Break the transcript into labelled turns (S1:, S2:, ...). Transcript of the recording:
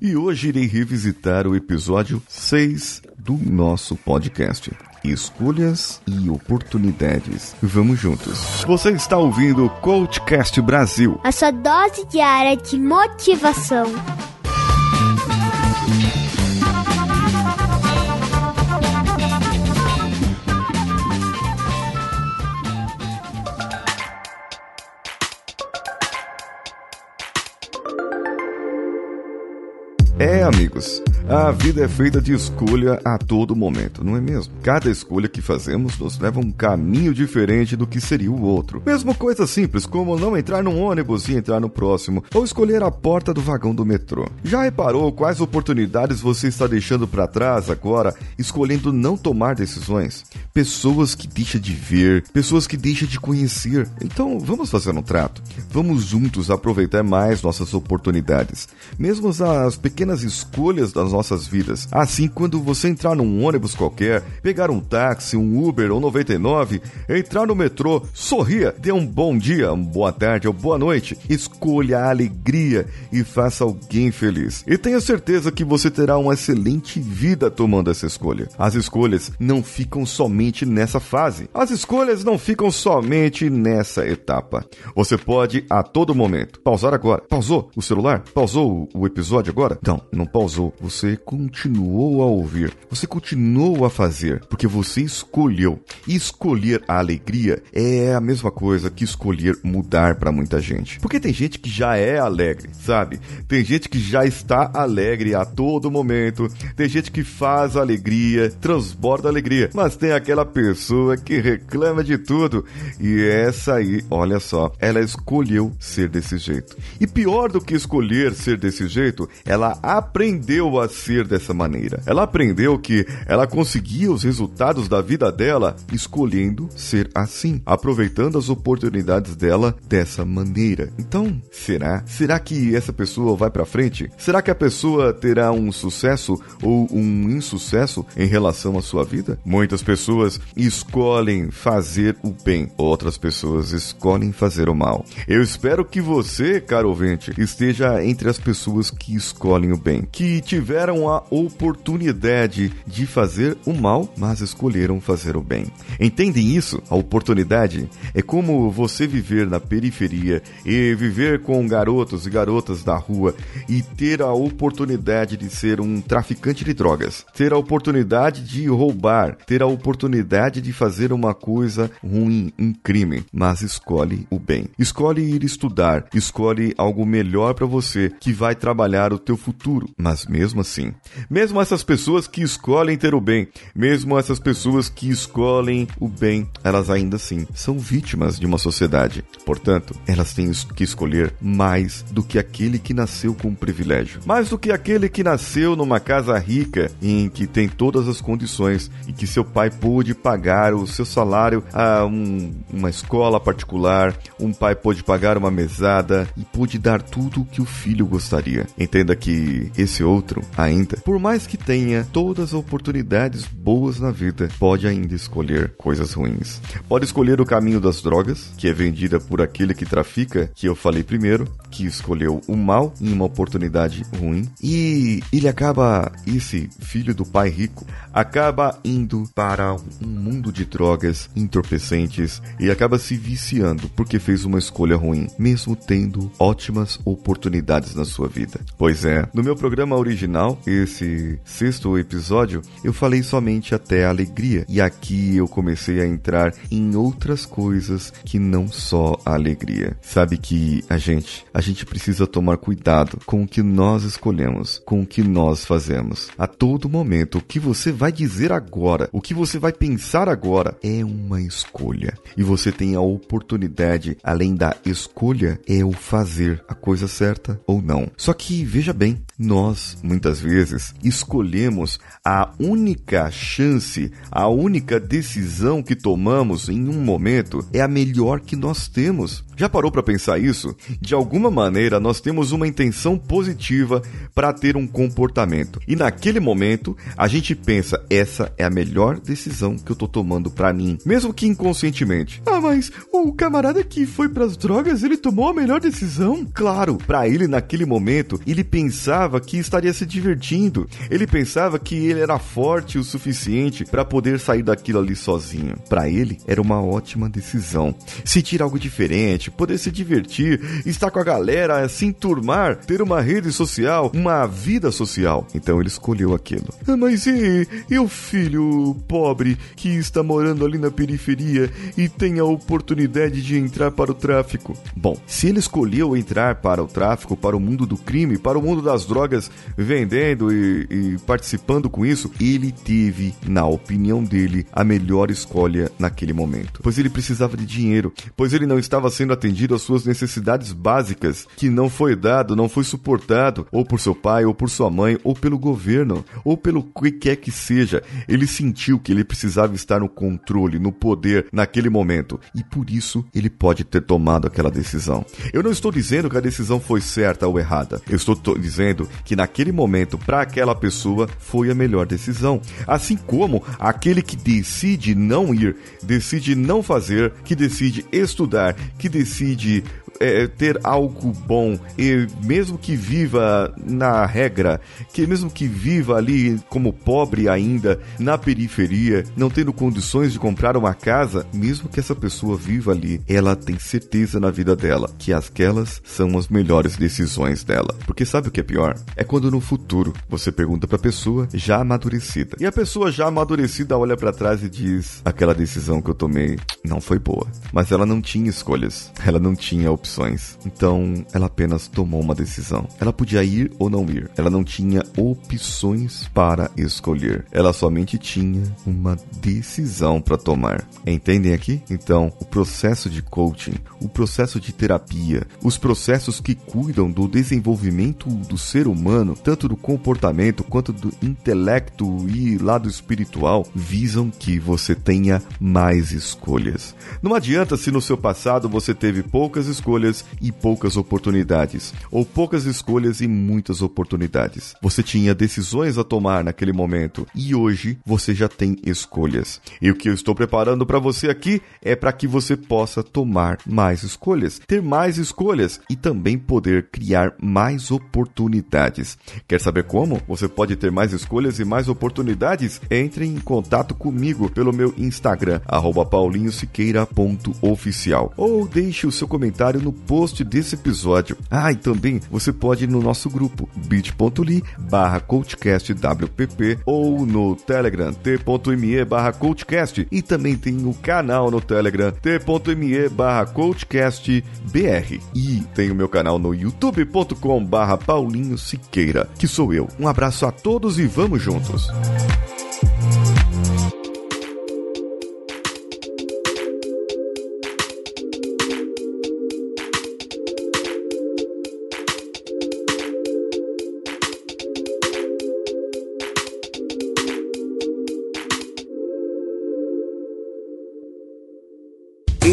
S1: e hoje irei revisitar o episódio 6 do nosso podcast. Escolhas e oportunidades. Vamos juntos. Você está ouvindo o Coachcast Brasil.
S2: A sua dose diária de motivação.
S1: A vida é feita de escolha a todo momento, não é mesmo? Cada escolha que fazemos nos leva a um caminho diferente do que seria o outro. Mesmo coisa simples como não entrar num ônibus e entrar no próximo, ou escolher a porta do vagão do metrô. Já reparou quais oportunidades você está deixando para trás agora, escolhendo não tomar decisões? Pessoas que deixa de ver, pessoas que deixa de conhecer. Então, vamos fazer um trato. Vamos juntos aproveitar mais nossas oportunidades, mesmo as pequenas escolhas das nossas vidas. Assim, quando você entrar num ônibus qualquer, pegar um táxi, um Uber ou 99, entrar no metrô, sorria, dê um bom dia, uma boa tarde ou boa noite, escolha a alegria e faça alguém feliz. E tenha certeza que você terá uma excelente vida tomando essa escolha. As escolhas não ficam somente nessa fase. As escolhas não ficam somente nessa etapa. Você pode a todo momento pausar agora. Pausou o celular? Pausou o episódio agora? Não, não pausou. Você continuou a ouvir. Você continuou a fazer, porque você escolheu. E escolher a alegria é a mesma coisa que escolher mudar para muita gente. Porque tem gente que já é alegre, sabe? Tem gente que já está alegre a todo momento. Tem gente que faz alegria, transborda alegria. Mas tem aquela pessoa que reclama de tudo. E essa aí, olha só, ela escolheu ser desse jeito. E pior do que escolher ser desse jeito, ela aprendeu a ser dessa maneira. Ela aprendeu que ela conseguia os resultados da vida dela escolhendo ser assim, aproveitando as oportunidades dela dessa maneira. Então, será? Será que essa pessoa vai para frente? Será que a pessoa terá um sucesso ou um insucesso em relação à sua vida? Muitas pessoas escolhem fazer o bem, outras pessoas escolhem fazer o mal. Eu espero que você, caro ouvinte, esteja entre as pessoas que escolhem o bem, que tiveram a oportunidade de fazer o mal, mas escolheram fazer o bem. Entendem isso? A oportunidade é como você viver na periferia e viver com garotos e garotas da rua e ter a oportunidade de ser um traficante de drogas, ter a oportunidade de roubar, ter a oportunidade de fazer uma coisa ruim, um crime, mas escolhe o bem. Escolhe ir estudar, escolhe algo melhor para você que vai trabalhar o teu futuro. Mas mesmo assim, mesmo essas pessoas que escolhem ter o bem, mesmo essas pessoas que escolhem o bem, elas ainda assim são vítimas de uma sociedade. Portanto, elas têm que escolher mais do que aquele que nasceu com privilégio, mais do que aquele que nasceu numa casa rica em que tem todas as condições e que seu pai pôde pagar o seu salário a um, uma escola particular, um pai pôde pagar uma mesada e pôde dar tudo o que o filho gostaria. Entenda que esse outro, ainda, por mais que tenha todas as oportunidades boas na vida, pode ainda escolher coisas ruins. Pode escolher o caminho das drogas, que é vendida por aquele que trafica, que eu falei primeiro, que escolheu o mal em uma oportunidade ruim, e ele acaba, esse filho do pai rico, acaba indo para um mundo de drogas entorpecentes e acaba se viciando porque fez uma escolha ruim, mesmo tendo ótimas oportunidades na sua vida. Pois é, no meu programa original, esse sexto episódio, eu falei somente até a alegria, e aqui eu comecei a entrar em outras coisas que não só a alegria. Sabe que a gente, a gente precisa tomar cuidado com o que nós escolhemos, com o que nós fazemos. A todo momento, o que você vai dizer agora, o que você vai pensar agora é uma escolha. E você tem a oportunidade, além da escolha, é o fazer a coisa certa ou não. Só que veja bem, nós muitas vezes escolhemos a única chance, a única decisão que tomamos em um momento é a melhor que nós temos. Já parou para pensar isso? De alguma maneira, nós temos uma intenção positiva para ter um comportamento. E naquele momento, a gente pensa: essa é a melhor decisão que eu tô tomando para mim, mesmo que inconscientemente. Ah, mas o camarada que foi para as drogas, ele tomou a melhor decisão? Claro, para ele naquele momento, ele pensava que estaria se divertindo. Ele pensava que ele era forte o suficiente para poder sair daquilo ali sozinho. Para ele, era uma ótima decisão. Sentir algo diferente, poder se divertir, estar com a galera, se enturmar, ter uma rede social, uma vida social. Então ele escolheu aquilo. Ah, mas e, e o filho pobre que está morando ali na periferia e tem a oportunidade de entrar para o tráfico? Bom, se ele escolheu entrar para o tráfico, para o mundo do crime, para o mundo das drogas, vendendo e, e participando com isso, ele teve, na opinião dele, a melhor escolha naquele momento. Pois ele precisava de dinheiro, pois ele não estava sendo atendido às suas necessidades básicas, que não foi dado, não foi suportado, ou por seu pai, ou por sua mãe, ou pelo governo, ou pelo que quer que seja. Ele sentiu que ele precisava estar no controle, no poder, naquele momento, e por isso ele pode ter tomado aquela decisão. Eu não estou dizendo que a decisão foi certa ou errada. Eu estou dizendo que naquele momento, para aquela pessoa, foi a melhor decisão. Assim como aquele que decide não ir, decide não fazer, que decide estudar, que decide é, ter algo bom e mesmo que viva na regra, que mesmo que viva ali como pobre ainda na periferia, não tendo condições de comprar uma casa, mesmo que essa pessoa viva ali, ela tem certeza na vida dela que aquelas são as melhores decisões dela. Porque sabe o que é pior? É quando no futuro você pergunta pra pessoa já amadurecida. E a pessoa já amadurecida olha para trás e diz: aquela decisão que eu tomei não foi boa. Mas ela não tinha escolhas, ela não tinha opções opções. Então, ela apenas tomou uma decisão. Ela podia ir ou não ir. Ela não tinha opções para escolher. Ela somente tinha uma decisão para tomar. Entendem aqui? Então, o processo de coaching, o processo de terapia, os processos que cuidam do desenvolvimento do ser humano, tanto do comportamento quanto do intelecto e lado espiritual, visam que você tenha mais escolhas. Não adianta se no seu passado você teve poucas escolhas escolhas e poucas oportunidades, ou poucas escolhas e muitas oportunidades. Você tinha decisões a tomar naquele momento e hoje você já tem escolhas. E o que eu estou preparando para você aqui é para que você possa tomar mais escolhas, ter mais escolhas e também poder criar mais oportunidades. Quer saber como você pode ter mais escolhas e mais oportunidades? Entre em contato comigo pelo meu Instagram, paulinhosiqueira.oficial ou deixe o seu comentário no no post desse episódio. Ah, e também você pode ir no nosso grupo bit.ly barra coachcastwpp ou no Telegram t.me barra coachcast e também tem o canal no Telegram t.me barra coachcastbr e tem o meu canal no youtube.com barra Paulinho Siqueira, que sou eu. Um abraço a todos e vamos juntos!